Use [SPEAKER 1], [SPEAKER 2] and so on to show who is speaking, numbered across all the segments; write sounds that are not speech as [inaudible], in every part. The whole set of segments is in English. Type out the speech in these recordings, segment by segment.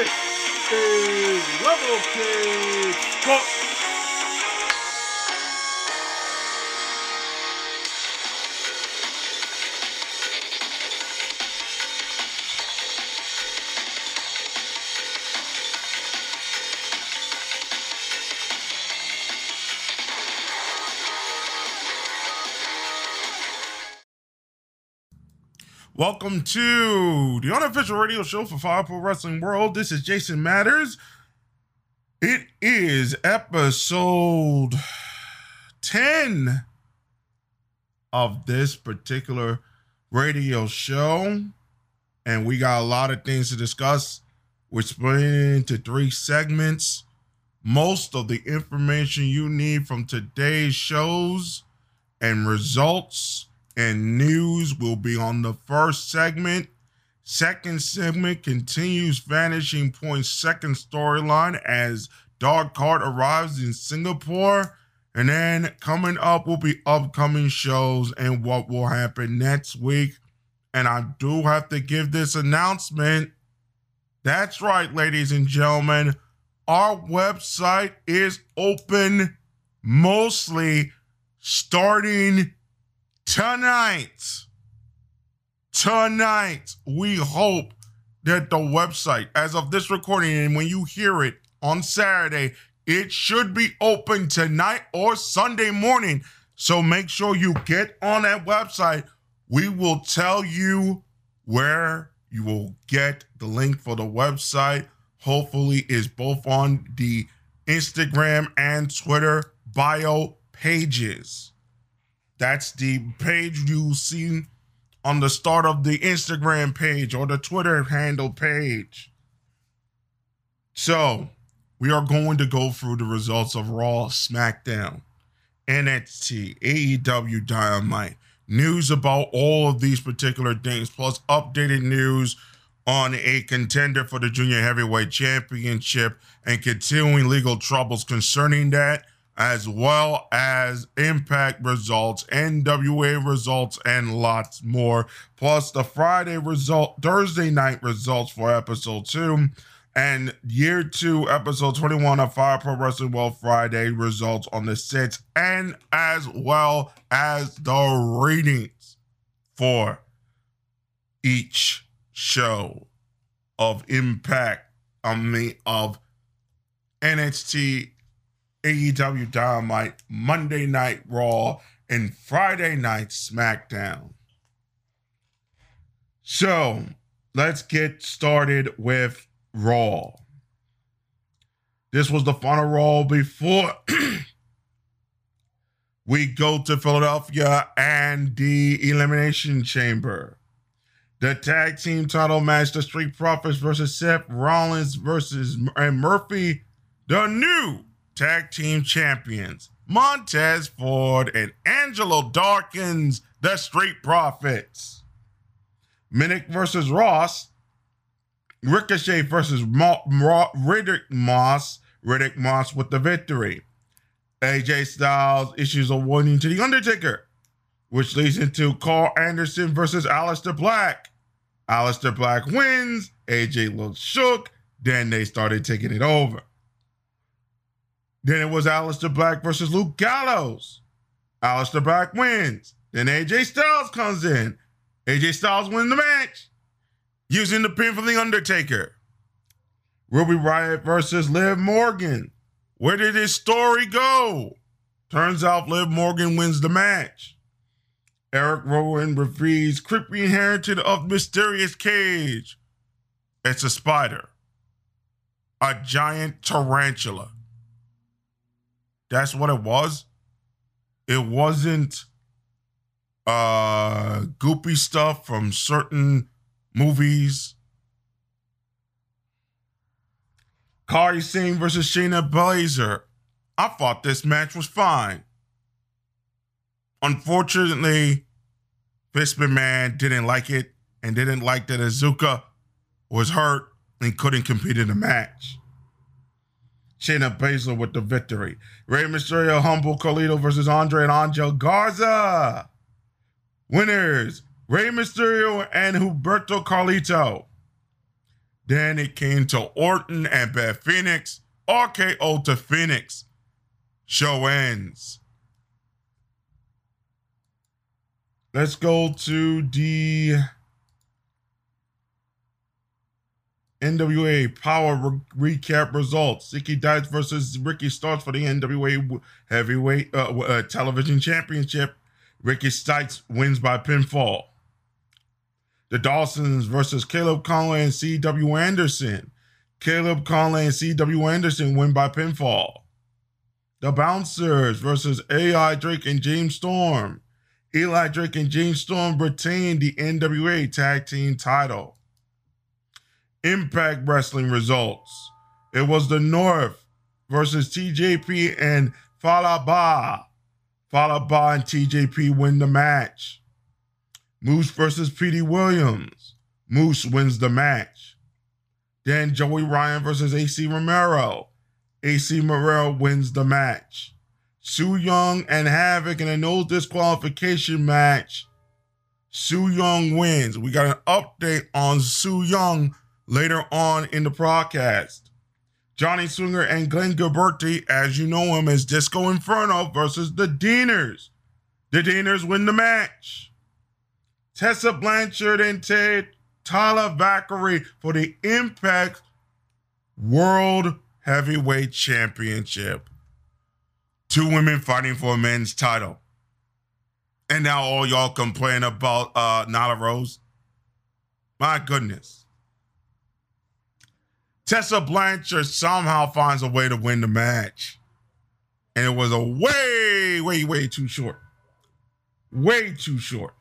[SPEAKER 1] This is Level Welcome to the unofficial radio show for Fire Pro Wrestling World. This is Jason Matters. It is episode 10 of this particular radio show. And we got a lot of things to discuss. We're split into three segments. Most of the information you need from today's shows and results and news will be on the first segment. Second segment continues Vanishing Point's second storyline as Dark Card arrives in Singapore. And then coming up will be upcoming shows and what will happen next week. And I do have to give this announcement. That's right, ladies and gentlemen. Our website is open mostly starting tonight, tonight, we hope that the website, as of this recording, and when you hear it on Saturday, it should be open tonight or Sunday morning. So make sure you get on that website. We will tell you where you will get the link for the website. Hopefully, is both on the Instagram and Twitter bio pages. That's the page you see on the start of the Instagram page or the Twitter handle page. So, we are going to go through the results of Raw, SmackDown, NXT, AEW Dynamite, news about all of these particular things, plus updated news on a contender for the Junior Heavyweight Championship and continuing legal troubles concerning that as well as Impact results, NWA results, and lots more. Plus the Friday result, Thursday night results for episode two, and year two, episode 21 of Fire Pro Wrestling World Friday results on the 6th, and as well as the ratings for each show of Impact, I mean, of NXT AEW Dynamite, Monday Night Raw, and Friday Night SmackDown. So let's get started with Raw. This was the final Raw before [clears throat] we go to Philadelphia and the Elimination Chamber. The tag team title match, the Street Profits versus Seth Rollins versus and Murphy, the new tag team champions, Montez Ford and Angelo Dawkins, the Street Profits. Minnick versus Ross, Ricochet versus Ma- Riddick Moss, Riddick Moss with the victory. AJ Styles issues a warning to The Undertaker, which leads into Karl Anderson versus Aleister Black. Aleister Black wins, AJ looks shook, then they started taking it over. Then it was Aleister Black versus Luke Gallows. Aleister Black wins. Then AJ Styles comes in. AJ Styles wins the match using the pin from The Undertaker. Ruby Riot versus Liv Morgan. Where did this story go? Turns out Liv Morgan wins the match. Eric Rowan retrieves creepy inherited of mysterious cage. It's a spider. A giant tarantula. That's what it was. It wasn't uh goopy stuff from certain movies. Kairi Sane versus Shayna Baszler. I thought this match was fine. Unfortunately, Vince McMahon didn't like it and didn't like that Asuka was hurt and couldn't compete in the match. Shayna Baszler with the victory. Rey Mysterio, Humble Carlito versus Andre and Angel Garza. Winners, Rey Mysterio and Humberto Carrillo. Then it came to Orton and Beth Phoenix. RKO to Phoenix. Show ends. Let's go to the NWA Power re- recap results. Zicky Dice versus Ricky Starks for the NWA Heavyweight uh, uh, Television Championship. Ricky Starks wins by pinfall. The Dawsons versus Caleb Conley and C.W. Anderson. Caleb Conley and C.W. Anderson win by pinfall. The Bouncers versus Eli Drake and James Storm. Eli Drake and James Storm retain the NWA Tag Team title. Impact Wrestling results. It was the North versus TJP and Fallah Bahh. Fallah Bahh and TJP win the match. Moose versus Petey Williams. Moose wins the match. Then Joey Ryan versus Acey Romero. Acey Romero wins the match. Su Yung and Havoc in a no disqualification match. Su Yung wins. We got an update on Su Yung later on in the broadcast. Johnny Swinger and Glenn Gilberti, as you know him, as Disco Inferno versus the Deaners. The Deaners win the match. Tessa Blanchard and Ted Tyler Valkyrie for the Impact World Heavyweight Championship. Two women fighting for a men's title. And now all y'all complain about uh, Nyla Rose. My goodness. Tessa Blanchard somehow finds a way to win the match. And it was a way, way, way too short. Way too short.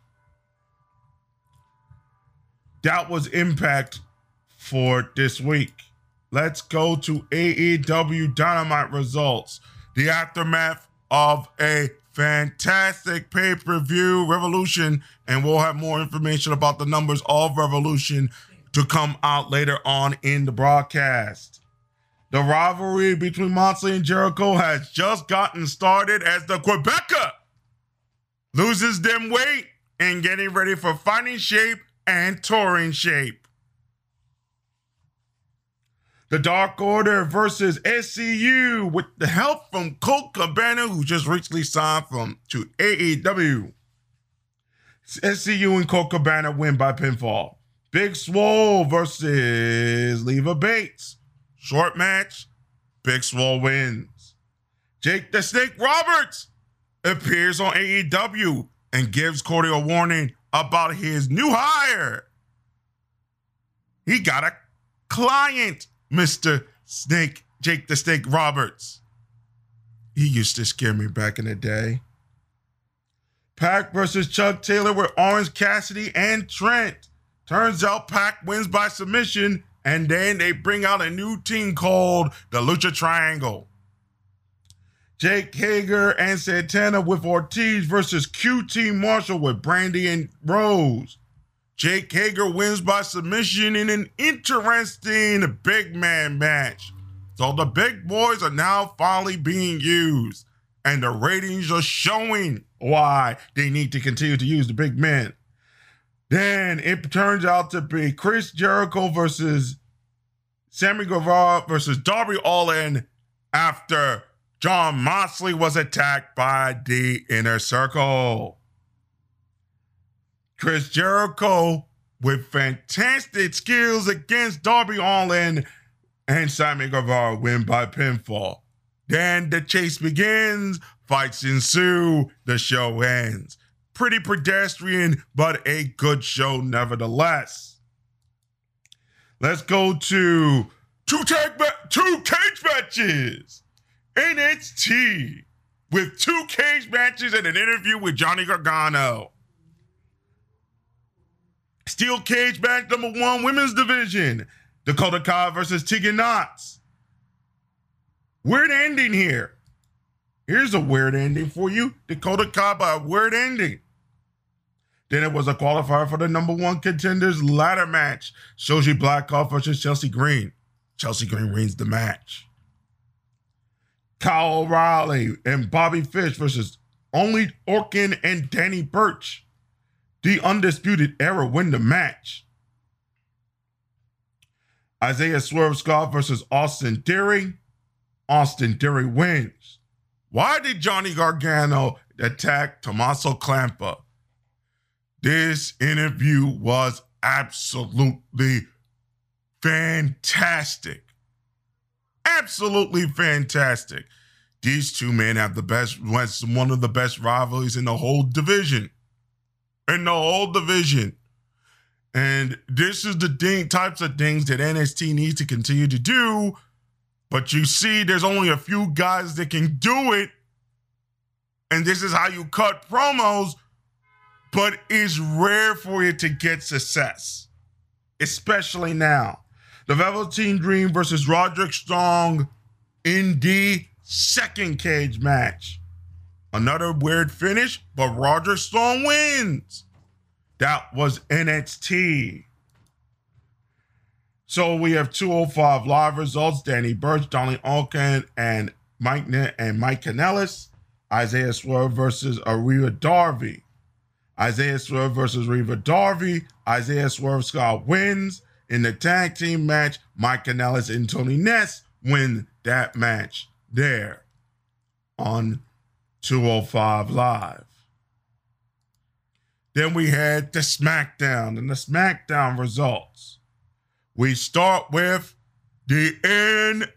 [SPEAKER 1] That was impact for this week. Let's go to AEW Dynamite results. The aftermath of a fantastic pay per view Revolution, and we'll have more information about the numbers of Revolution to come out later on in the broadcast. The rivalry between Moxley and Jericho has just gotten started as the Quebecer loses them weight and getting ready for fighting shape and touring shape. The Dark Order versus SCU with the help from Colt Cabana, who just recently signed from to AEW. SCU and Colt Cabana win by pinfall. Big Swole versus Leva Bates. Short match. Big Swole wins. Jake the Snake Roberts appears on AEW and gives Cody a warning about his new hire. He got a client, Mr. Snake, Jake the Snake Roberts. He used to scare me back in the day. Pac versus Chuck Taylor with Orange Cassidy and Trent. Turns out Pac wins by submission, and then they bring out a new team called the Lucha Triangle. Jake Hager and Santana with Ortiz versus QT Marshall with Brandy and Rose. Jake Hager wins by submission in an interesting big man match. So the big boys are now finally being used, and the ratings are showing why they need to continue to use the big men. Then it turns out to be Chris Jericho versus Sammy Guevara versus Darby Allin after Jon Moxley was attacked by the inner circle. Chris Jericho with fantastic skills against Darby Allin and Sammy Guevara win by pinfall. Then the chase begins, fights ensue, the show ends pretty pedestrian, but a good show nevertheless. Let's go to two tag ma- two cage matches. NXT with two cage matches and an interview with Johnny Gargano. Steel cage match number one, women's division. Dakota Kai versus Tegan Nox. Weird ending here. Here's a weird ending for you. Dakota Kai by weird ending. Then it was a qualifier for the number one contenders ladder match. Shotzi Blackheart versus Chelsea Green. Chelsea Green wins the match. Kyle O'Reilly and Bobby Fish versus Oney Lorcan and Danny Burch. The Undisputed Era win the match. Isaiah Swerve Scott versus Austin Theory. Austin Theory wins. Why did Johnny Gargano attack Tommaso Ciampa? This interview was absolutely fantastic. Absolutely fantastic. These two men have the best, one of the best rivalries in the whole division. In the whole division. And this is the thing, types of things that NXT needs to continue to do. But you see, there's only a few guys that can do it. And this is how you cut promos. But it's rare for you to get success, especially now. The Velveteen Dream versus Roderick Strong in the second cage match. Another weird finish, but Roderick Strong wins. That was NXT. So we have 205 live results. Danny Burch, Donnie Alkin, and Mike and Mike Kanellis. Isaiah Swerve versus Rhea Darby. Isaiah Swerve versus Reva Darby. Isaiah Swerve Scott wins. In the tag team match, Mike Kanellis and Tony Nese win that match there on 205 Live. Then we had the SmackDown and the SmackDown results. We start with the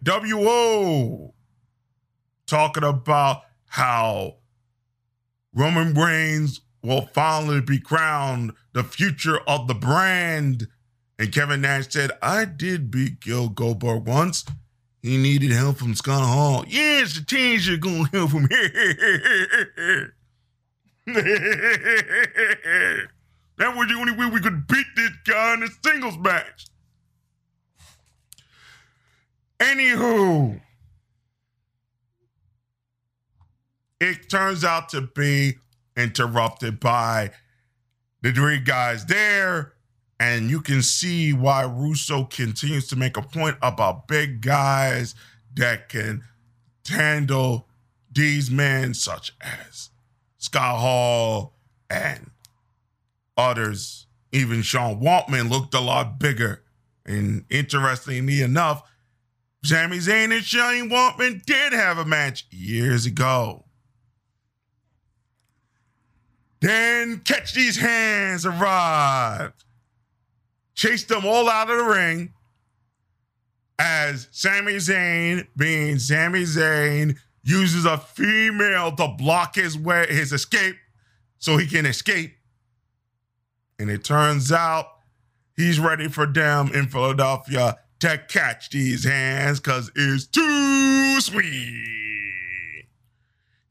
[SPEAKER 1] NWO talking about how Roman Reigns will finally be crowned the future of the brand. And Kevin Nash said, I did beat Bill Goldberg once. He needed help from Scott Hall. Yes, the teams are going to help him. [laughs] that was the only way we could beat this guy in a singles match. Anywho, it turns out to be interrupted by the three guys there. And you can see why Russo continues to make a point about big guys that can handle these men, such as Scott Hall, and others. Even Sean Waltman looked a lot bigger. And interestingly enough, Sami Zayn and Sean Waltman did have a match years ago. Then Catch These Hands arrived, chased them all out of the ring as Sami Zayn, being Sami Zayn, uses a female to block his way his escape so he can escape. And it turns out he's ready for them in Philadelphia to catch these hands because it's too sweet.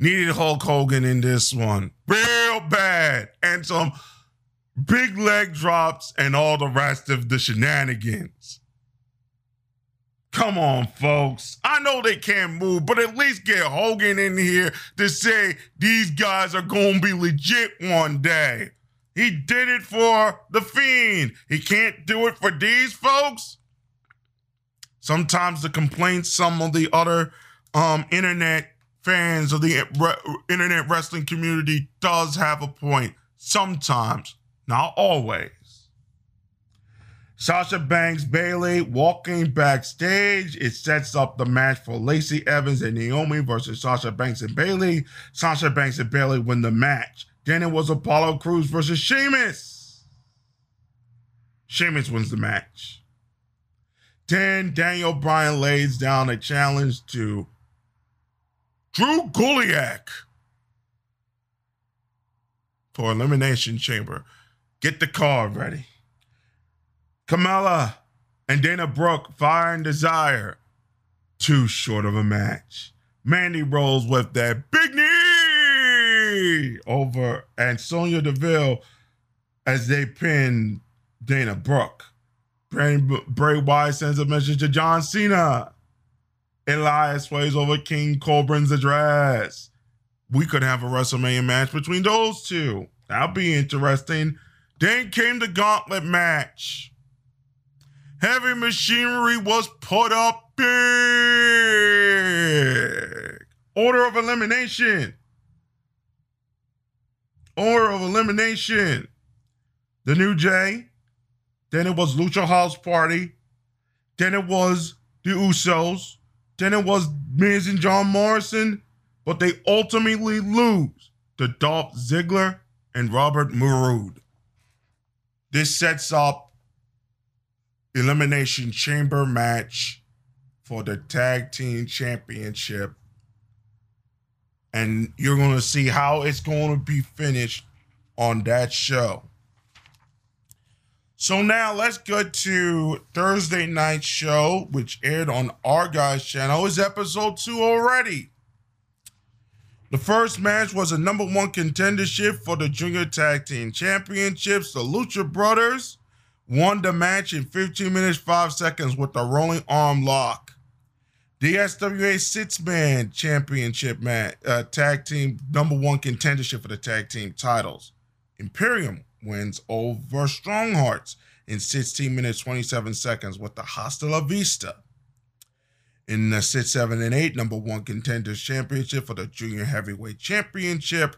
[SPEAKER 1] Needed Hulk Hogan in this one. Real bad. And some big leg drops and all the rest of the shenanigans. Come on, folks. I know they can't move, but at least get Hogan in here to say these guys are going to be legit one day. He did it for The Fiend. He can't do it for these folks. Sometimes the complaints some of the other um, internet fans of the internet wrestling community does have a point. Sometimes, not always. Sasha Banks Bayley walking backstage. It sets up the match for Lacey Evans and Naomi versus Sasha Banks and Bayley. Sasha Banks and Bayley win the match. Then it was Apollo Crews versus Sheamus. Sheamus wins the match. Then Daniel Bryan lays down a challenge to Drew Gulak for Elimination Chamber. Get the card ready. Carmella and Dana Brooke, Fire and Desire. Too short of a match. Mandy rolls with that big knee over and Sonya Deville as they pin Dana Brooke. Bray Wyatt sends a message to John Cena. Elias sways over King Corbin's address. We could have a WrestleMania match between those two. That'll be interesting. Then came the gauntlet match. Heavy machinery was put up big. Order of elimination. Order of elimination. The New Day. Then it was Lucha House Party. Then it was the Usos. Then it was Miz and John Morrison. But they ultimately lose to Dolph Ziggler and Robert Roode. This sets up Elimination Chamber match for the Tag Team Championship. And you're going to see how it's going to be finished on that show. So now let's go to Thursday night show, which aired on our guys channel. Is episode two already? The first match was a number one contendership for the Junior Tag Team Championships. The Lucha Brothers won the match in 15 minutes 5 seconds with a rolling arm lock. The SWA six man championship match, uh, tag team number one contendership for the tag team titles. Imperium wins over Strong Hearts in 16 minutes 27 seconds with the Hasta La Vista. In the 6, 7, and 8, number one contenders championship for the Junior Heavyweight Championship,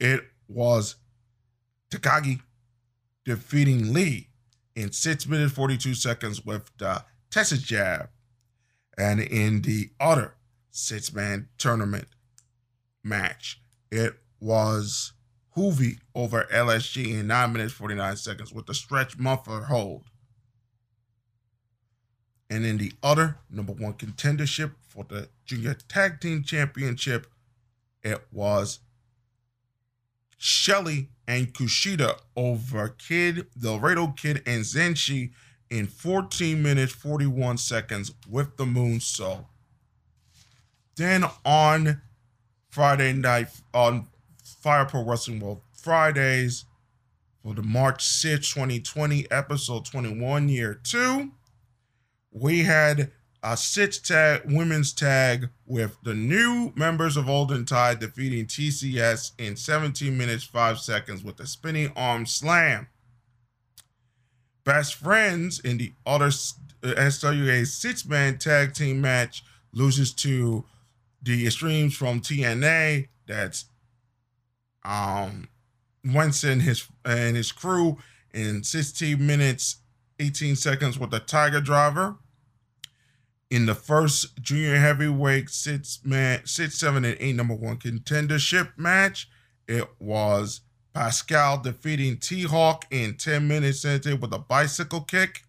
[SPEAKER 1] it was Takagi defeating Lee in 6 minutes 42 seconds with the Texas Jab. And in the other six man tournament match, it was Juvi over LSG in 9 minutes 49 seconds with the stretch muffler hold. And in the other number one contendership for the Junior Tag Team Championship, it was Shelley and Kushida over Kid, Del Laredo Kid, and Zenshi in 14 minutes 41 seconds with the moon moonsault. Then on Friday night on Fire Pro Wrestling World Fridays for the March 6, 2020, episode 21, year two, we had a six tag women's tag with the new members of Olden Tide defeating TCS in 17 minutes 5 seconds with a spinning arm slam. Best Friends in the other SWA uh, six man tag team match loses to the Extremes from TNA. That's um Winston his and his crew in 16 minutes 18 seconds with the Tiger Driver. In the first junior heavyweight six man six seven and eight number one contendership match, it was Pascal defeating T Hawk in 10 minutes with a bicycle kick.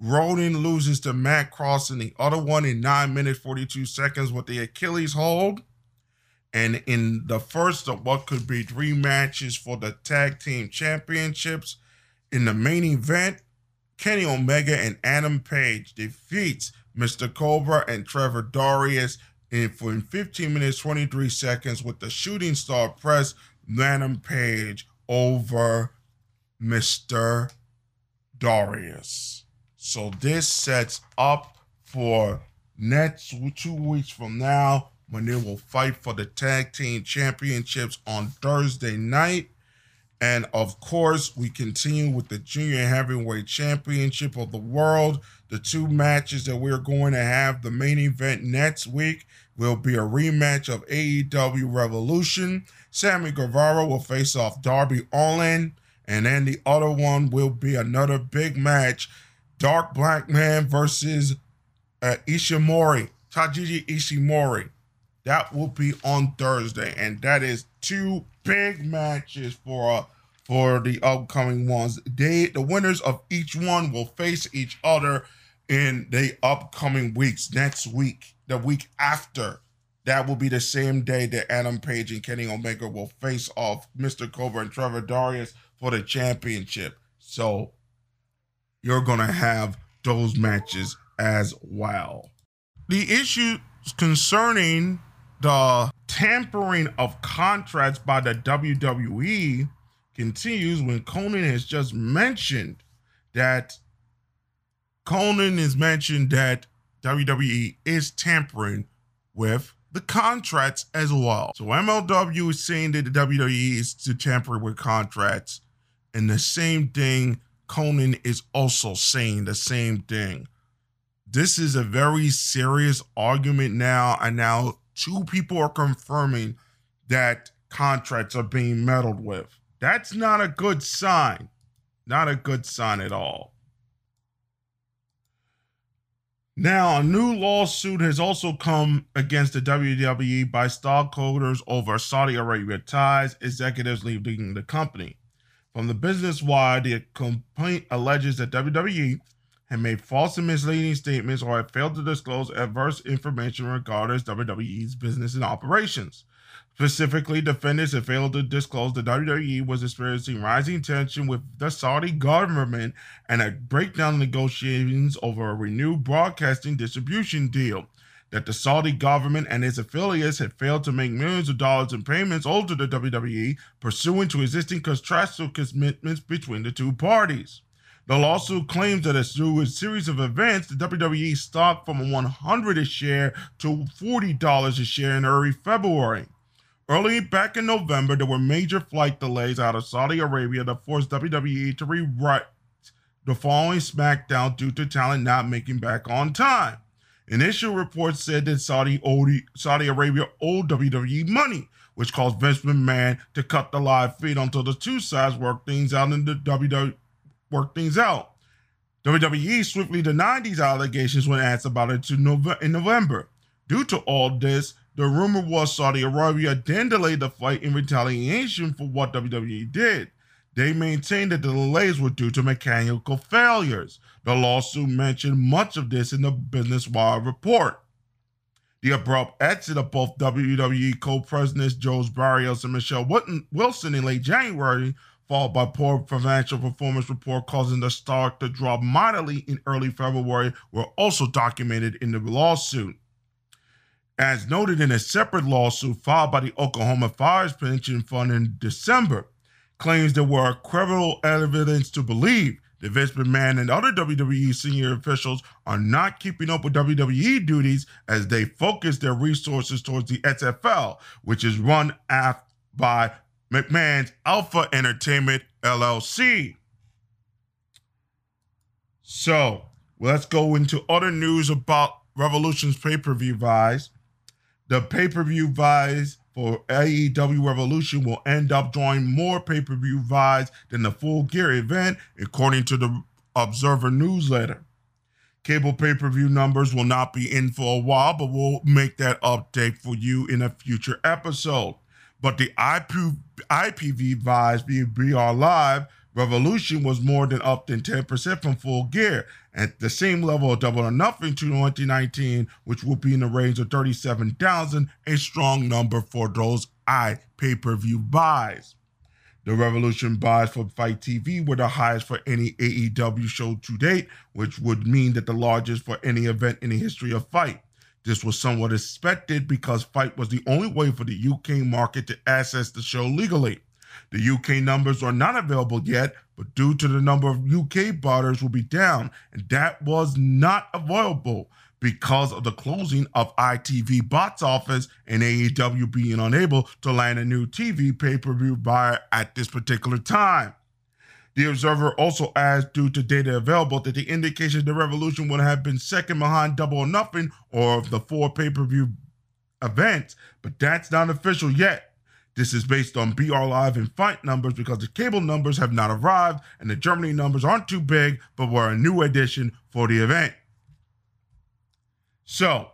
[SPEAKER 1] Roden loses to Matt Cross in the other one in 9 minutes 42 seconds with the Achilles hold. And in the first of what could be three matches for the tag team championships, in the main event, Kenny Omega and Adam Page defeats Mr. Cobra and Trevor Darius in for in 15 minutes 23 seconds with the shooting star press Adam Page over Mr. Darius. So this sets up for next two weeks from now when they will fight for the tag team championships on Thursday night. And of course, we continue with the Junior Heavyweight Championship of the World. The two matches that we're going to have, the main event next week will be a rematch of AEW Revolution. Sammy Guevara will face off Darby Allin. And then the other one will be another big match Dark Black Man versus uh, Ishimori, Taiji Ishimori. That will be on Thursday. And that is two big matches for uh, for the upcoming ones. They the winners of each one will face each other in the upcoming weeks. Next week, the week after, that will be the same day that Adam Page and Kenny Omega will face off Mr. Cobra and Trevor Darius for the championship. So you're gonna have those matches as well. The issues concerning the tampering of contracts by the WWE continues when Konnan has just mentioned that Konnan has mentioned that WWE is tampering with the contracts as well. So MLW is saying that the WWE is to tamper with contracts, and the same thing Konnan is also saying the same thing. This is a very serious argument now, and now two people are confirming that contracts are being meddled with. That's not a good sign. Not a good sign at all. Now, a new lawsuit has also come against the WWE by stockholders over Saudi Arabia ties, executives leaving the company. From the Business Wire, the complaint alleges that WWE made false and misleading statements or had failed to disclose adverse information regarding WWE's business and operations. Specifically, defendants had failed to disclose that WWE was experiencing rising tension with the Saudi government and a breakdown in negotiations over a renewed broadcasting distribution deal. That the Saudi government and its affiliates had failed to make millions of dollars in payments owed to the WWE, pursuant to existing contractual commitments between the two parties. The lawsuit claims that as through a series of events, the WWE stock from 100 a share to $40 a share in early February. Early back in November, there were major flight delays out of Saudi Arabia that forced WWE to rewrite the following SmackDown due to talent not making back on time. Initial reports said that Saudi, owed, Saudi Arabia owed WWE money, which caused Vince McMahon to cut the live feed until the two sides worked things out in the WWE worked things out. WWE swiftly denied these allegations when asked about it in November. Due to all this, the rumor was Saudi Arabia then delayed the fight in retaliation for what WWE did. They maintained that the delays were due to mechanical failures. The lawsuit mentioned much of this in the Business Wire report. The abrupt exit of both WWE co-presidents Joe Barrios and Michelle Wilson in late January, followed by poor financial performance report causing the stock to drop mightily in early February, were also documented in the lawsuit. As noted in a separate lawsuit filed by the Oklahoma Fires Pension Fund in December, claims there were credible evidence to believe that Vince McMahon and other WWE senior officials are not keeping up with WWE duties as they focus their resources towards the XFL, which is run by McMahon's Alpha Entertainment LLC. So let's go into other news about Revolution's pay per view buys. The pay per view buys for AEW Revolution will end up drawing more pay per view buys than the full gear event, according to the Observer newsletter. Cable pay per view numbers will not be in for a while, but we'll make that update for you in a future episode. But the IP, IPV buys via BR Live Revolution was more than up than 10% from full gear at the same level of double or nothing to 2019, which will be in the range of 37,000, a strong number for those i pay per view buys. The Revolution buys for FITE TV were the highest for any AEW show to date, which would mean that the largest for any event in the history of FITE. This was somewhat expected because FITE was the only way for the UK market to access the show legally. The UK numbers are not available yet, but due to the number of UK buyers will be down, and that was not avoidable because of the closing of ITV box office and AEW being unable to land a new TV pay-per-view buyer at this particular time. The Observer also adds, due to data available, that the indication the Revolution would have been second behind Double or Nothing or the four pay-per-view events, but that's not official yet. This is based on BR Live and FITE numbers because the cable numbers have not arrived and the Germany numbers aren't too big, but were a new addition for the event. So,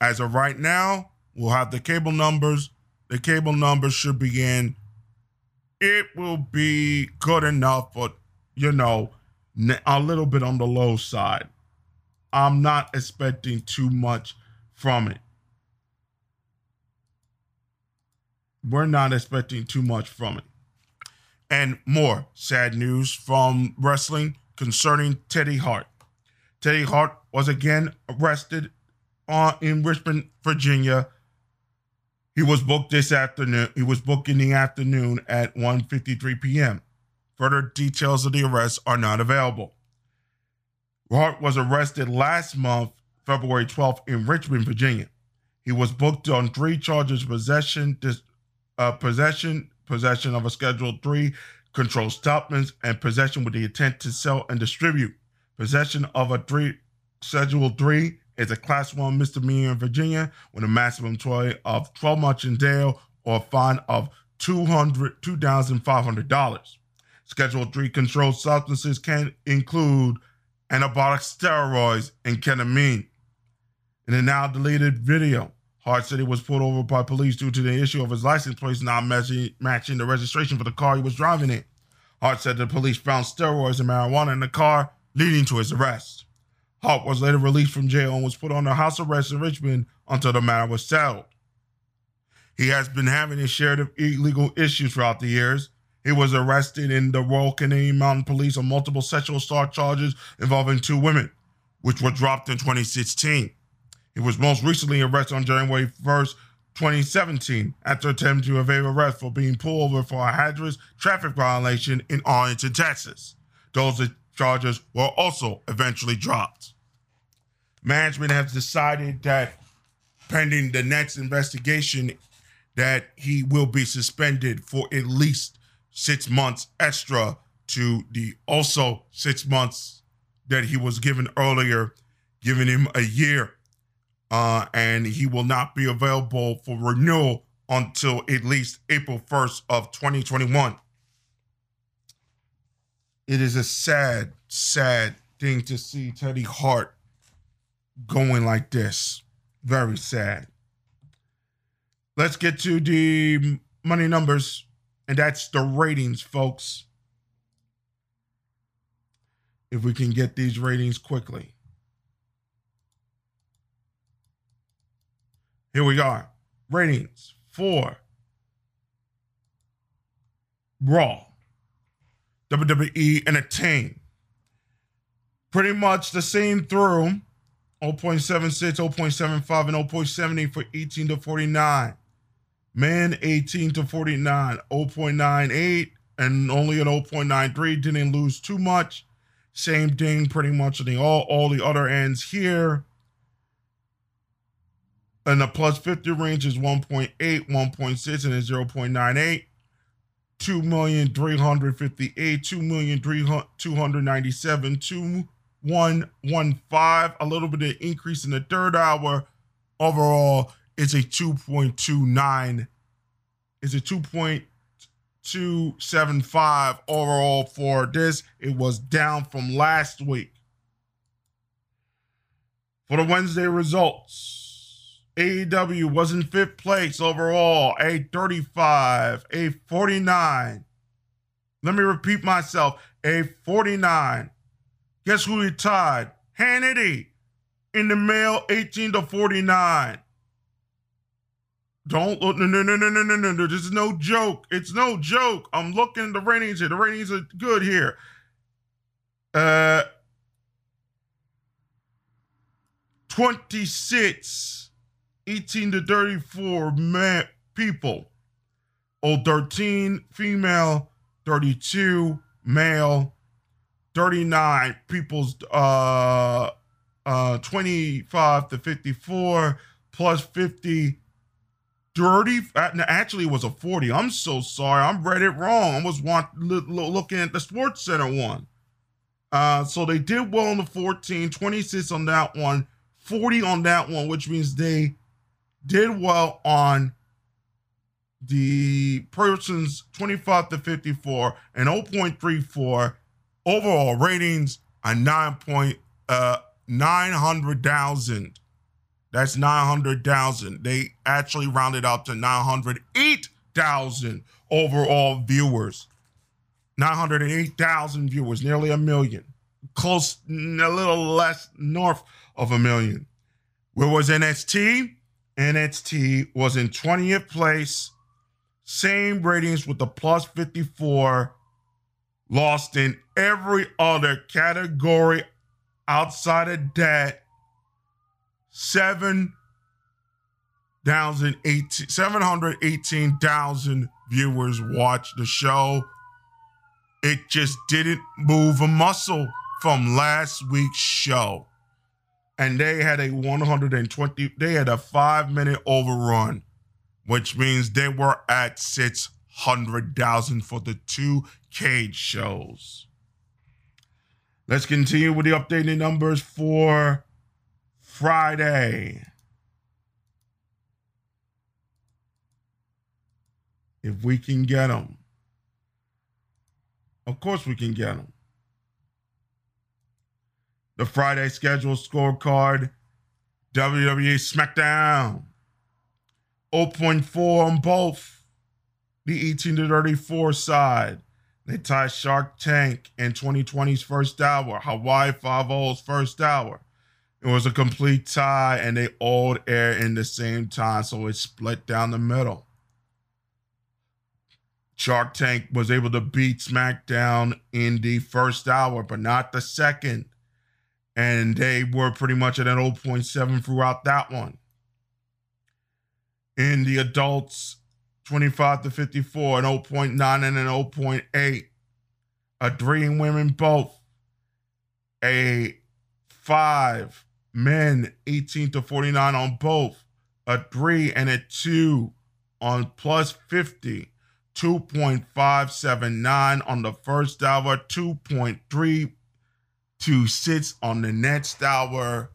[SPEAKER 1] as of right now, we'll have the cable numbers. The cable numbers should begin. It will be good enough, but you know, a little bit on the low side. I'm not expecting too much from it. we're not expecting too much from it. And more sad news from wrestling concerning Teddy Hart. Teddy Hart was again arrested on, in Richmond, Virginia. He was booked this afternoon. He was booked in the afternoon at 1:53 p.m. Further details of the arrest are not available. Hart was arrested last month, February 12th, in Richmond, Virginia. He was booked on three charges: possession, dis- uh, possession, possession of a Schedule 3 controlled substance, and possession with the intent to sell and distribute. Possession of a three Schedule 3 is a Class 1 misdemeanor in Virginia with a maximum toy of 12 months in jail or a fine of $200, $2,500. Schedule 3 controlled substances can include anabolic steroids, and ketamine. In a now deleted video, Hart said he was pulled over by police due to the issue of his license plate not matching the registration for the car he was driving in. Hart said the police found steroids and marijuana in the car, leading to his arrest. Hart was later released from jail and was put under house arrest in Richmond until the matter was settled. He has been having his share of illegal issues throughout the years. He was arrested in the Royal Canadian Mounted Police on multiple sexual assault charges involving two women, which were dropped in 2016. He was most recently arrested on January 1st, 2017, after attempting to evade arrest for being pulled over for a hazardous traffic violation in Arlington, Texas. Those charges were also eventually dropped. Management has decided that pending the next investigation that he will be suspended for at least six months extra to the also six months that he was given earlier, giving him a year uh, and he will not be available for renewal until at least April 1st of 2021. It is a sad, sad thing to see Teddy Hart going like this. Very sad. Let's get to the money numbers, and that's the ratings, folks. If we can get these ratings quickly. Here we are. Ratings for Raw, WWE Entertain. Pretty much the same through 0.76, 0.75, and 0.70 for 18 to 49. Men 18 to 49, 0.98, and only an 0.93. Didn't lose too much. Same thing pretty much on the all, all the other ends here and the plus 50 range is 1.8, 1.6, and it's 0.98 two million three hundred fifty eight, two million three hundred ninety seven, two one one five. A little bit of increase in the third hour. Overall, it's a two point two nine. It's a two point two seven five overall for this. It was down from last week. For the Wednesday results. AEW was in fifth place overall, a 35, a 49. Let me repeat myself, a 49. Guess who he tied? Hannity in the male 18 to 49. Don't look, no, no, no, no, no, no, no, no. This is no joke. It's no joke. I'm looking at the ratings here. The ratings are good here. Uh, 26 18 to 34 man, people. Oh, 13 female, 32 male, 39 people's uh uh 25 to 54 plus 50 30 actually it was a 40 i'm so sorry. I'm read it wrong. I was want, looking at the sports center one. Uh so they did well on the 14 26 on that one 40 on that one which means they did well on the person's 25 to 54 and 0.34 overall ratings are 9 point uh 900,000 that's 900,000 they actually rounded out to 908,000 overall viewers. 908,000 viewers nearly a million. Close a little less north of a million. Where was NXT NXT was in 20th place, same ratings with the plus 54, lost in every other category outside of that. 718,000 viewers watched the show. It just didn't move a muscle from last week's show and they had a 120 they had a 5 minute overrun which means they were at 600,000 for the two cage shows. Let's continue with the updated numbers for Friday. If we can get them of course we can get them The Friday schedule scorecard WWE SmackDown 0.4 on both. The 18 to 34 side. They tied Shark Tank in 2020's first hour, Hawaii 5 first hour. It was a complete tie, and they all air in the same time, so it split down the middle. Shark Tank was able to beat SmackDown in the first hour, but not the second. And they were pretty much at an 0.7 throughout that one. In the adults, 25 to 54, an 0.9 and an 0.8. A three in women both. A five men 18 to 49 on both. A three and a two on plus 50. 2.579 on the first hour, 2.326 on the next hour.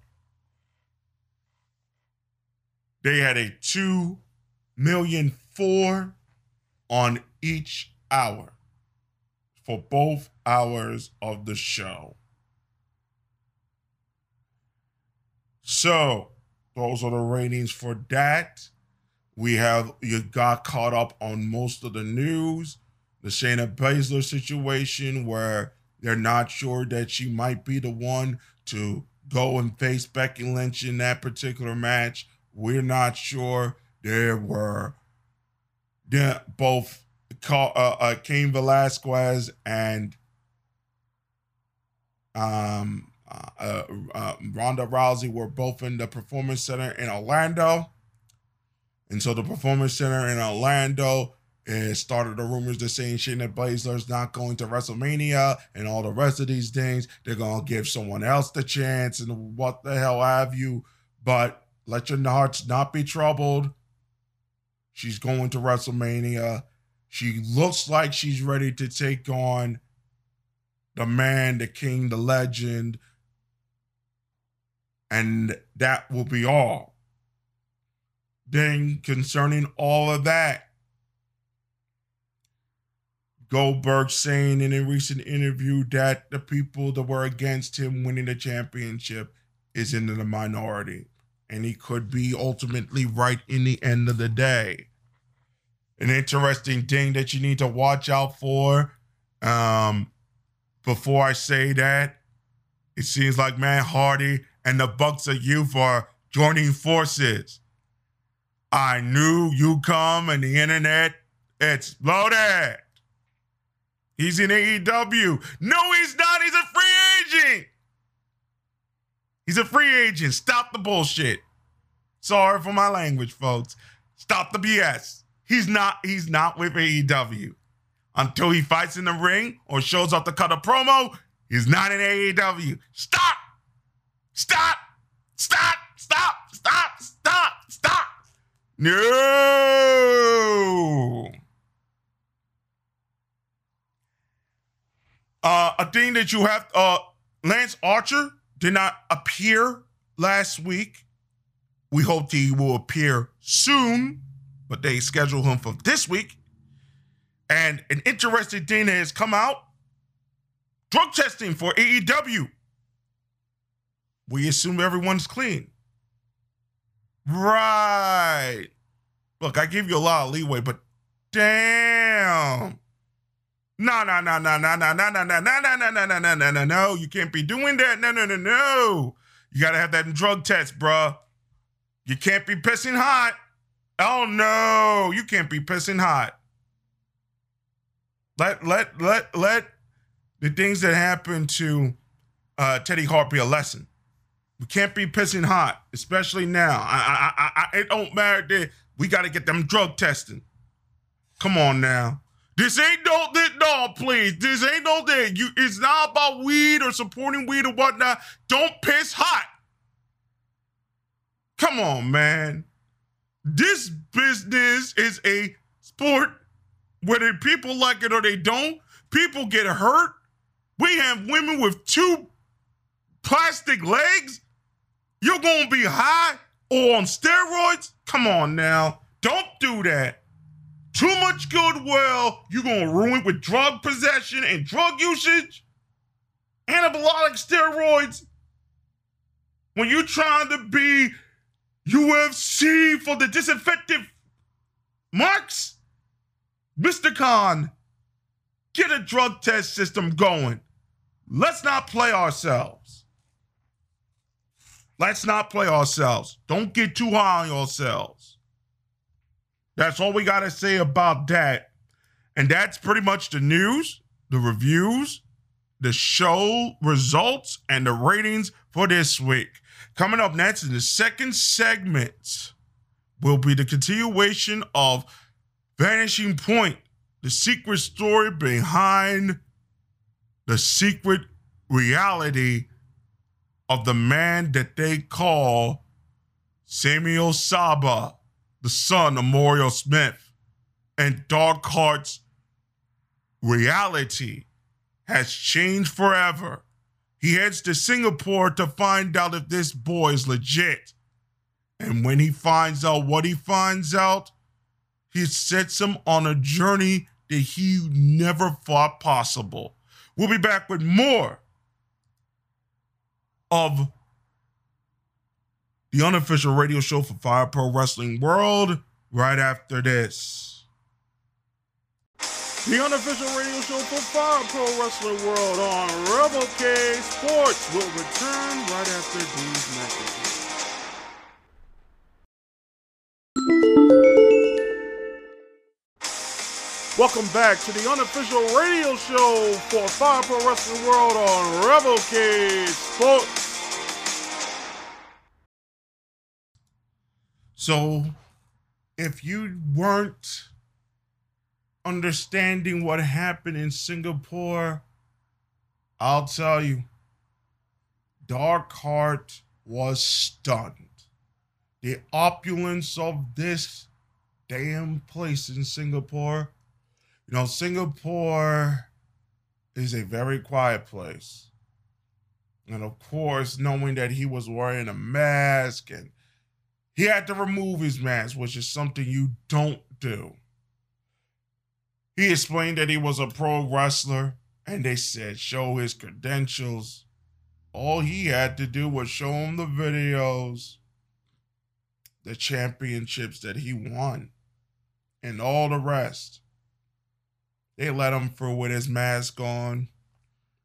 [SPEAKER 1] They had a 2 million four on each hour for both hours of the show. So, those are the ratings for that. We have you got caught up on most of the news. The Shayna Baszler situation where they're not sure that she might be the one to go and face Becky Lynch in that particular match. We're not sure. There were both uh, uh, Cain Velasquez and um, uh, uh, uh, Ronda Rousey were both in the Performance Center in Orlando. And so the Performance Center in Orlando it started the rumors that saying Shayna Baszler's not going to WrestleMania and all the rest of these things. They're to give someone else the chance and what the hell have you. But let your hearts not be troubled. She's going to WrestleMania. She looks like she's ready to take on the man, the king, the legend. And that will be all. Then, concerning all of that, Goldberg saying in a recent interview that the people that were against him winning the championship is in the minority. And he could be ultimately right in the end of the day. An interesting thing that you need to watch out for. Um, before I say that, it seems like Matt Hardy and the Bucks of Youth are joining forces. I knew you come and the internet exploded. He's in AEW. No, he's not. He's a free agent. He's a free agent. Stop the bullshit. Sorry for my language, folks. Stop the BS. He's not. He's not with AEW until he fights in the ring or shows up to cut a promo. He's not in AEW. Stop. Stop. Stop. Stop. Stop. Stop. Stop. No. Uh, a thing that you have, uh, Lance Archer did not appear last week. We hope he will appear soon, but they schedule him for this week. And an interesting thing has come out drug testing for AEW. We assume everyone's clean. Right. Look, I give you a lot of leeway, but damn. No, no, no, no, no, no, no, no, no, no, no, no, no, no, no, no, no, no. You can't be doing that. No, no, no, no. You gotta have that drug test, bruh. You can't be pissing hot. Oh no, you can't be pissing hot. Let let let let the things that happen to uh, Teddy Hart be a lesson. We can't be pissing hot, especially now. I, I, I, it don't matter. We got to get them drug testing. Come on now. This ain't no this, no, please. This ain't no thing. You it's not about weed or supporting weed or whatnot. Don't piss hot. Come on, man. This business is a sport. Whether people like it or they don't, people get hurt. We have women with two plastic legs. You're gonna be high or on steroids? Come on now. Don't do that. Too much goodwill, you're gonna ruin with drug possession and drug usage, anabolic steroids. When you're trying to be UFC for the disinfectant marks, Mr. Khan, get a drug test system going. Let's not play ourselves. Let's not play ourselves. Don't get too high on yourselves. That's all we got to say about that. And that's pretty much the news, the reviews, the show results, and the ratings for this week. Coming up next in the second segment will be the continuation of Vanishing Point, the secret story behind the secret reality of the man that they call Samuel Saba, the son of Mario Smith, and Dark Heart's reality has changed forever. He heads to Singapore to find out if this boy is legit. And when he finds out what he finds out, he sets him on a journey that he never thought possible. We'll be back with more of the unofficial radio show for Fire Pro Wrestling World right after this. The unofficial radio show for Fire Pro Wrestling World on Rebel K Sports will return right after these messages. Welcome back to the unofficial radio show for Fire Pro Wrestling World on Rebel Cage Sports. So, if you weren't understanding what happened in Singapore, I'll tell you, Dark Heart was stunned. The opulence of this damn place in Singapore you know, Singapore is a very quiet place. And of course, knowing that he was wearing a mask and he had to remove his mask, which is something you don't do. He explained that he was a pro wrestler and they said, show his credentials. All he had to do was show him the videos, the championships that he won, and all the rest. They let him through with his mask on.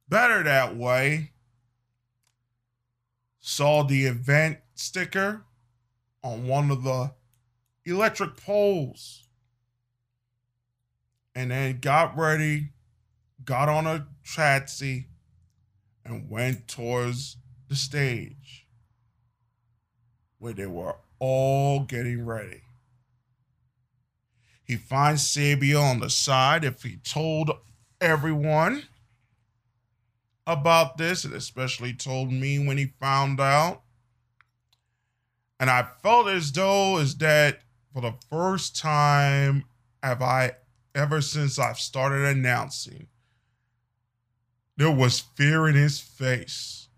[SPEAKER 1] Better that way. Saw the event sticker on one of the electric poles. And then got ready, got on a taxi, and went towards the stage where they were all getting ready. He finds Sabia on the side. If he told everyone about this, and especially told me when he found out. And I felt as though is that for the first time have I ever since I've started announcing, there was fear in his face.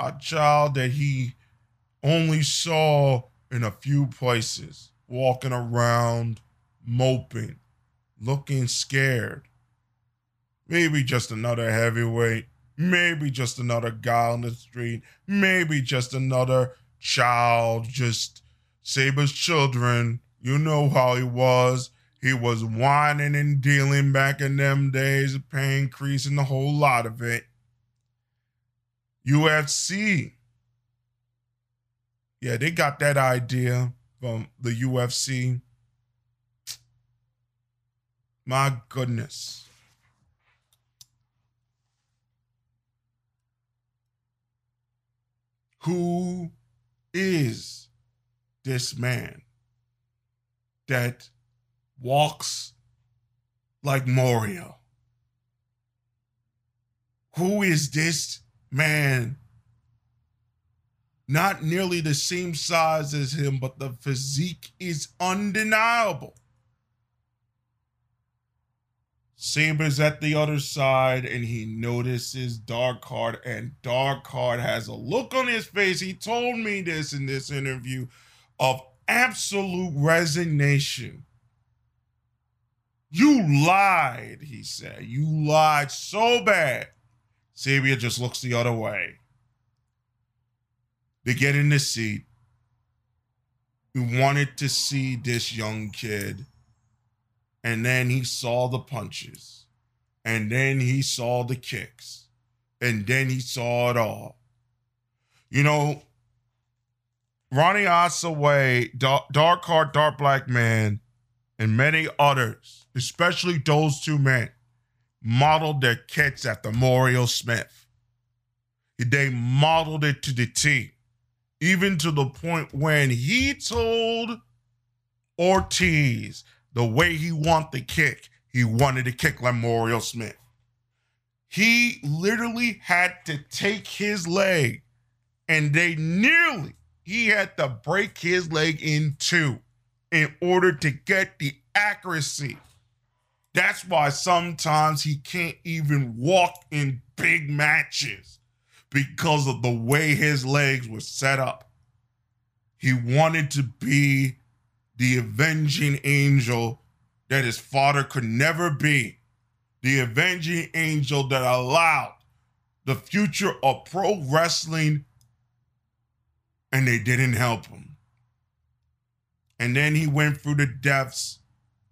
[SPEAKER 1] A child that he only saw in a few places walking around moping, looking scared. Maybe just another heavyweight, maybe just another guy on the street, maybe just another child, just Saber's children. You know how he was. He was whining and dealing back in them days, pain increasing the whole lot of it. UFC. Yeah, they got that idea from the UFC. My goodness. Who is this man that walks like Mario? Who is this man not nearly the same size as him, but the physique is undeniable. Saber's at the other side and he notices Dark Heart, and Dark Heart has a look on his face. He told me this in this interview of absolute resignation. You lied, he said. You lied so bad. Sabia just looks the other way. to get in the seat. He wanted to see this young kid. And then he saw the punches. And then he saw the kicks. And then he saw it all. You know, Ronnie Osaway, Dark Heart, Dark Black Man, and many others, especially those two men, modeled their kicks after Mario Smith. They modeled it to the T, even to the point when he told Ortiz the way he wanted the kick, he wanted to kick Mario Smith. He literally had to take his leg and they nearly he had to break his leg in two in order to get the accuracy. That's why sometimes he can't even walk in big matches because of the way his legs were set up. He wanted to be the avenging angel that his father could never be, the avenging angel that allowed the future of pro wrestling and they didn't help him. And then he went through the deaths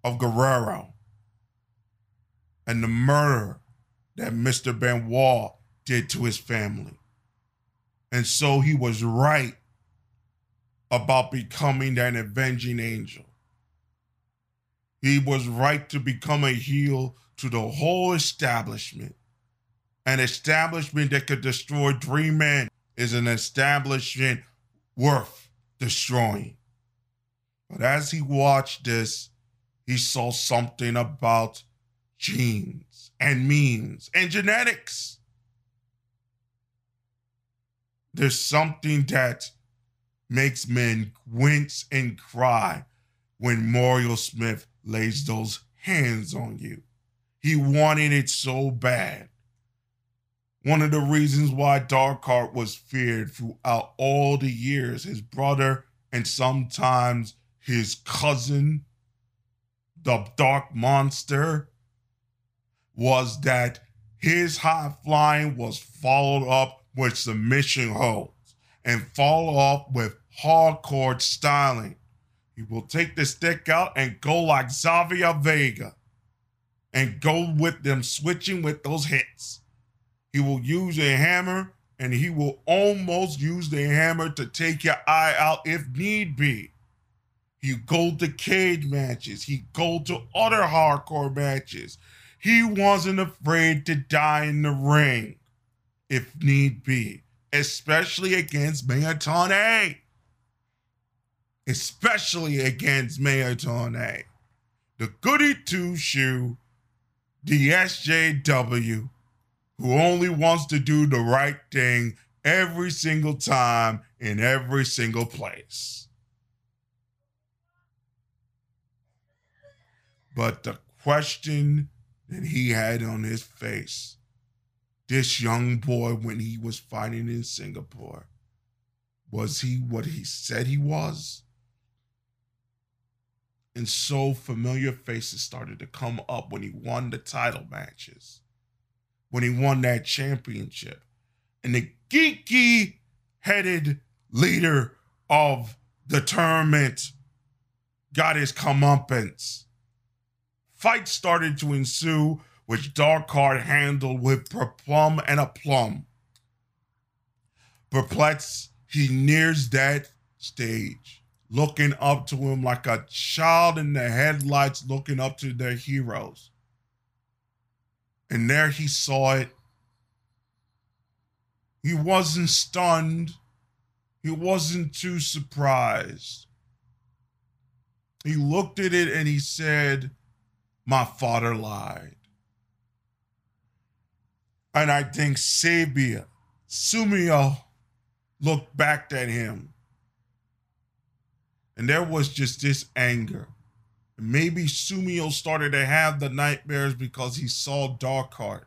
[SPEAKER 1] of Guerrero and the murder that Mr. Benoit did to his family. And so he was right about becoming an avenging angel. He was right to become a heel to the whole establishment. An establishment that could destroy three men is an establishment worth destroying. But as he watched this, he saw something about genes and means and genetics. There's something that makes men wince and cry when Mario Smith lays those hands on you. He wanted it so bad. One of the reasons why Darkheart was feared throughout all the years, his brother and sometimes his cousin, the Dark Monster, was that his high flying was followed up with submission holds and fall off with hardcore styling. He will take the stick out and go like Xavier Vega and go with them switching with those hits. He will use a hammer and he will almost use the hammer to take your eye out if need be. He go to cage matches. He go to other hardcore matches. He wasn't afraid to die in the ring if need be, especially against Mayatone. Especially against Mayatone. The goody two shoe, the SJW, who only wants to do the right thing every single time in every single place. But the question that he had on his face, this young boy when he was fighting in Singapore, was he what he said he was? And so familiar faces started to come up when he won the title matches when he won that championship. And the geeky headed leader of the tournament got his comeuppance. Fights started to ensue, which Darkheart handled with plum and a plum. Perplexed, he nears that stage, looking up to him like a child in the headlights looking up to their heroes. And there he saw it. He wasn't stunned. He wasn't too surprised. He looked at it and he said, My father lied. And I think Sabia, Sumio, looked back at him. And there was just this anger. Maybe Sumio started to have the nightmares because he saw Darkheart.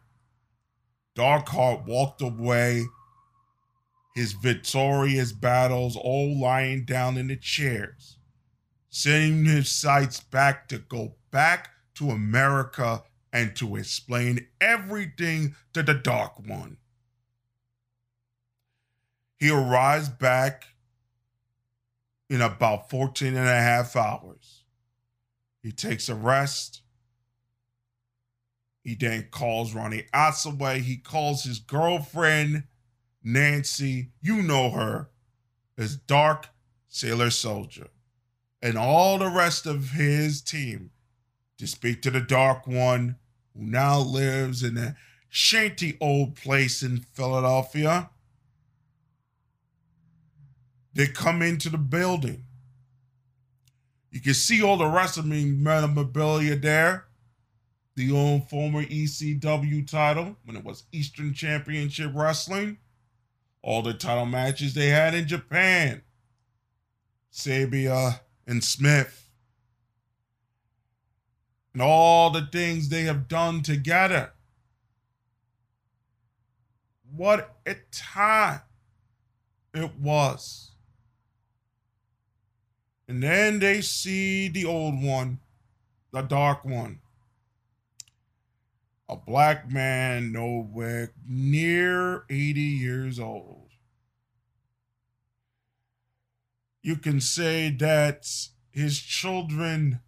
[SPEAKER 1] Darkheart walked away, his victorious battles all lying down in the chairs, setting his sights back to go back to America and to explain everything to the Dark One. He arrives back in about 14 and a half hours. He takes a rest. He then calls Ronnie Asaway. He calls his girlfriend, Nancy. You know her as Dark Sailor Soldier. And all the rest of his team to speak to the Dark One, who now lives in a shanty old place in Philadelphia. They come into the building. You can see all the me memorabilia there. The old former ECW title when it was Eastern Championship Wrestling. All the title matches they had in Japan. Sabia and Smith. And all the things they have done together. What a time it was. And then they see the old one, the dark one. A black man nowhere near 80 years old. You can say that his children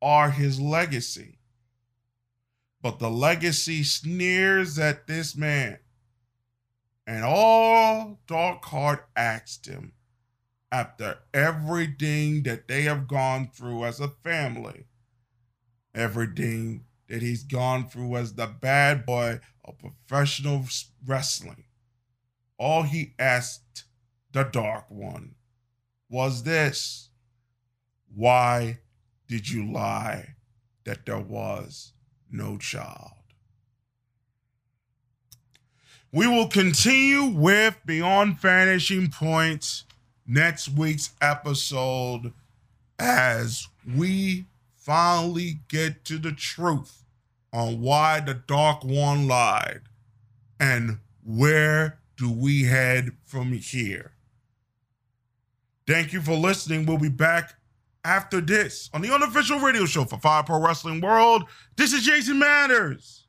[SPEAKER 1] are his legacy. But the legacy sneers at this man. And all Darkheart asked him after everything that they have gone through as a family, everything that he's gone through as the bad boy of professional wrestling. All he asked the Dark One was this Why did you lie that there was no child? We will continue with Beyond Vanishing Points next week's episode as we finally get to the truth on why the Dark One lied and where do we head from here. Thank you for listening. We'll be back after this on the unofficial radio show for Fire Pro Wrestling World. This is Jason Matters.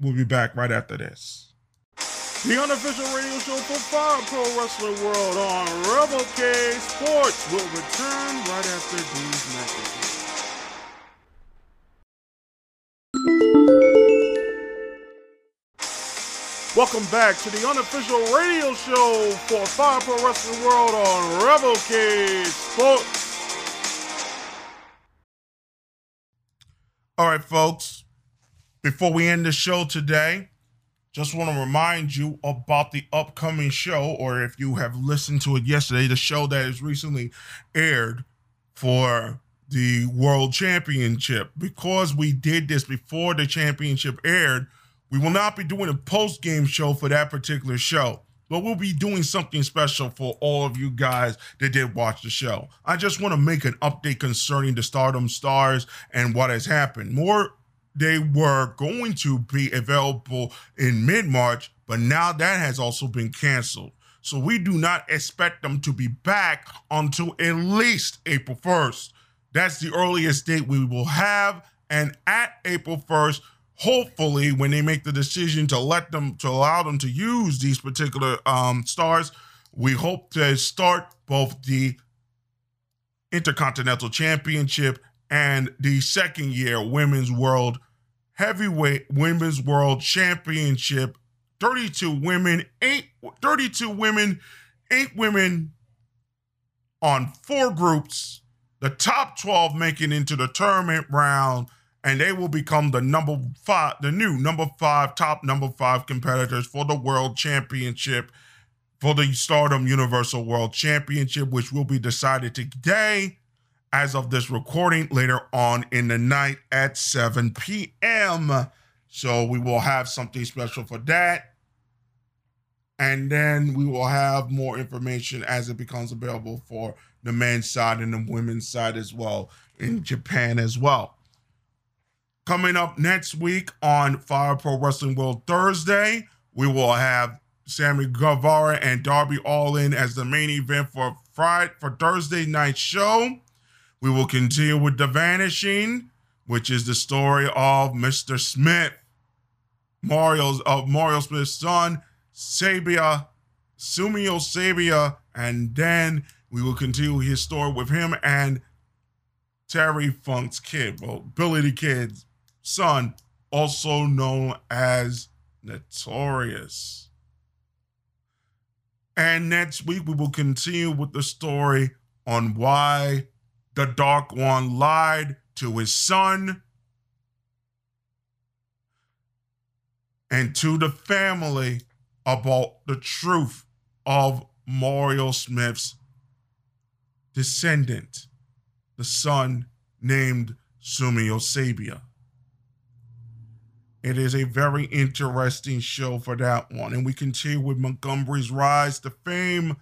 [SPEAKER 1] We'll be back right after this. The unofficial radio show for Fire Pro Wrestling World on Rebel K Sports will return right after these messages. Welcome back to the unofficial radio show for Fire Pro Wrestling World on Rebel K Sports. All right, folks. Before we end the show today, just want to remind you about the upcoming show, or if you have listened to it yesterday, the show that is recently aired for the World Championship. Because we did this before the championship aired, we will not be doing a post game show for that particular show, but we'll be doing something special for all of you guys that did watch the show. I just want to make an update concerning the Stardom Stars and what has happened. More they were going to be available in mid March, but now that has also been canceled. So we do not expect them to be back until at least April 1st. That's the earliest date we will have. And at April 1st, hopefully, when they make the decision to let them, to allow them to use these particular um, stars, we hope to start both the Intercontinental Championship and the second year Women's World Heavyweight Women's World Championship. 32 women, 8 32 women, 8 women on four groups. The top 12 making into the tournament round and they will become the number 5 the new number 5 top number 5 competitors for the World Championship for the Stardom Universal World Championship which will be decided today as of this recording later on in the night at 7 p.m. So we will have something special for that. And then we will have more information as it becomes available for the men's side and the women's side as well in Japan as well. Coming up next week on Fire Pro Wrestling World Thursday, we will have Sammy Guevara and Darby Allin as the main event for Friday for Thursday night show. We will continue with The Vanishing, which is the story of Mr. Smith, Mario's of Mario Smith's son, Sabia, Sumio Sabia, and then we will continue his story with him and Terry Funk's kid, well, Billy the Kid's son, also known as Notorious. And next week, we will continue with the story on why the Dark One lied to his son and to the family about the truth of Mario Smith's descendant, the son named Sumio Sabia. It is a very interesting show for that one. And we continue with Montgomery's rise to fame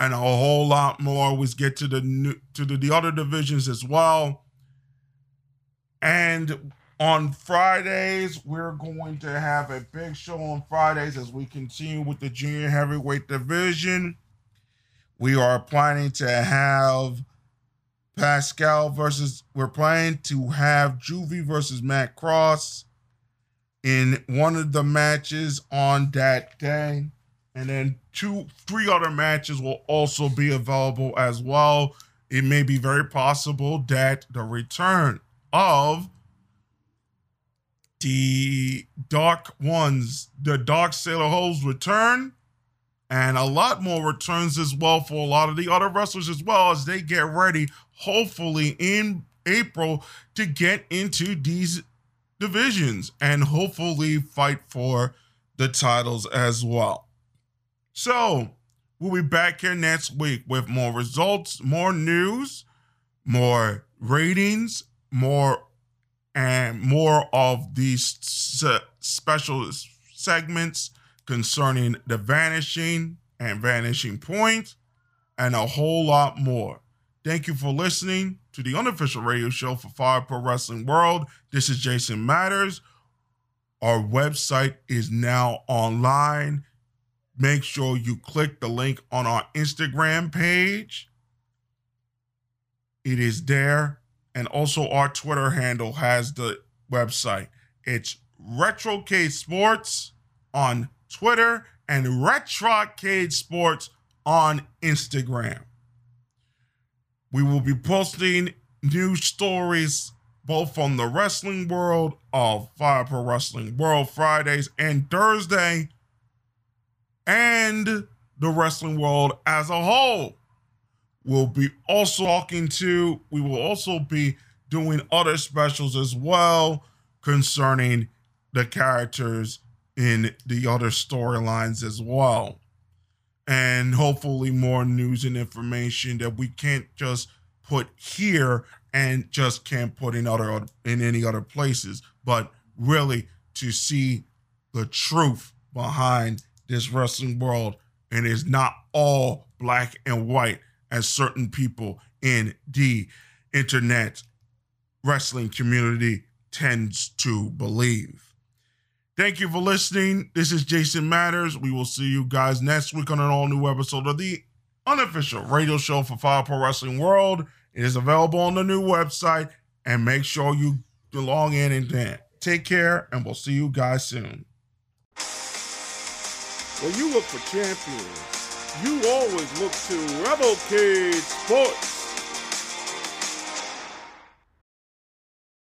[SPEAKER 1] and a whole lot more. We get to the new, to the, the other divisions as well. And on Fridays, we're going to have a big show on Fridays as we continue with the junior heavyweight division. We are planning to have Pascal versus, we're planning to have Juvie versus Matt Cross in one of the matches on that day. And then two, three other matches will also be available as well. It may be very possible that the return of the Dark Ones, the Dark Sailor Holes return, and a lot more returns as well for a lot of the other wrestlers as well as they get ready, hopefully in April, to get into these divisions and hopefully fight for the titles as well. So, we'll be back here next week with more results, more news, more ratings, more and more of these special segments concerning the vanishing and vanishing point and a whole lot more. Thank you for listening to the unofficial radio show for Fire Pro Wrestling World. This is Jason Matters. Our website is now online. Make sure you click the link on our Instagram page. It is there. And also, our Twitter handle has the website. It's Retrocade Sports on Twitter and Retrocade Sports on Instagram. We will be posting new stories both from the wrestling world of Fire Pro Wrestling World Fridays and Thursday, and the wrestling world as a whole. We'll be also talking to, we will also be doing other specials as well concerning the characters in the other storylines as well and hopefully more news and information that we can't just put here and just can't put in other in any other places but really to see the truth behind this wrestling world. And it's not all black and white as certain people in the internet wrestling community tends to believe Thank you for listening. This is Jason Matters. We will see you guys next week on an all new episode of the unofficial radio show for Fire Pro Wrestling World. It is available on the new website, and make sure you log in and then. Take care, and we'll see you guys soon.
[SPEAKER 2] When you look for champions, you always look to Rebel Rebelcade Sports.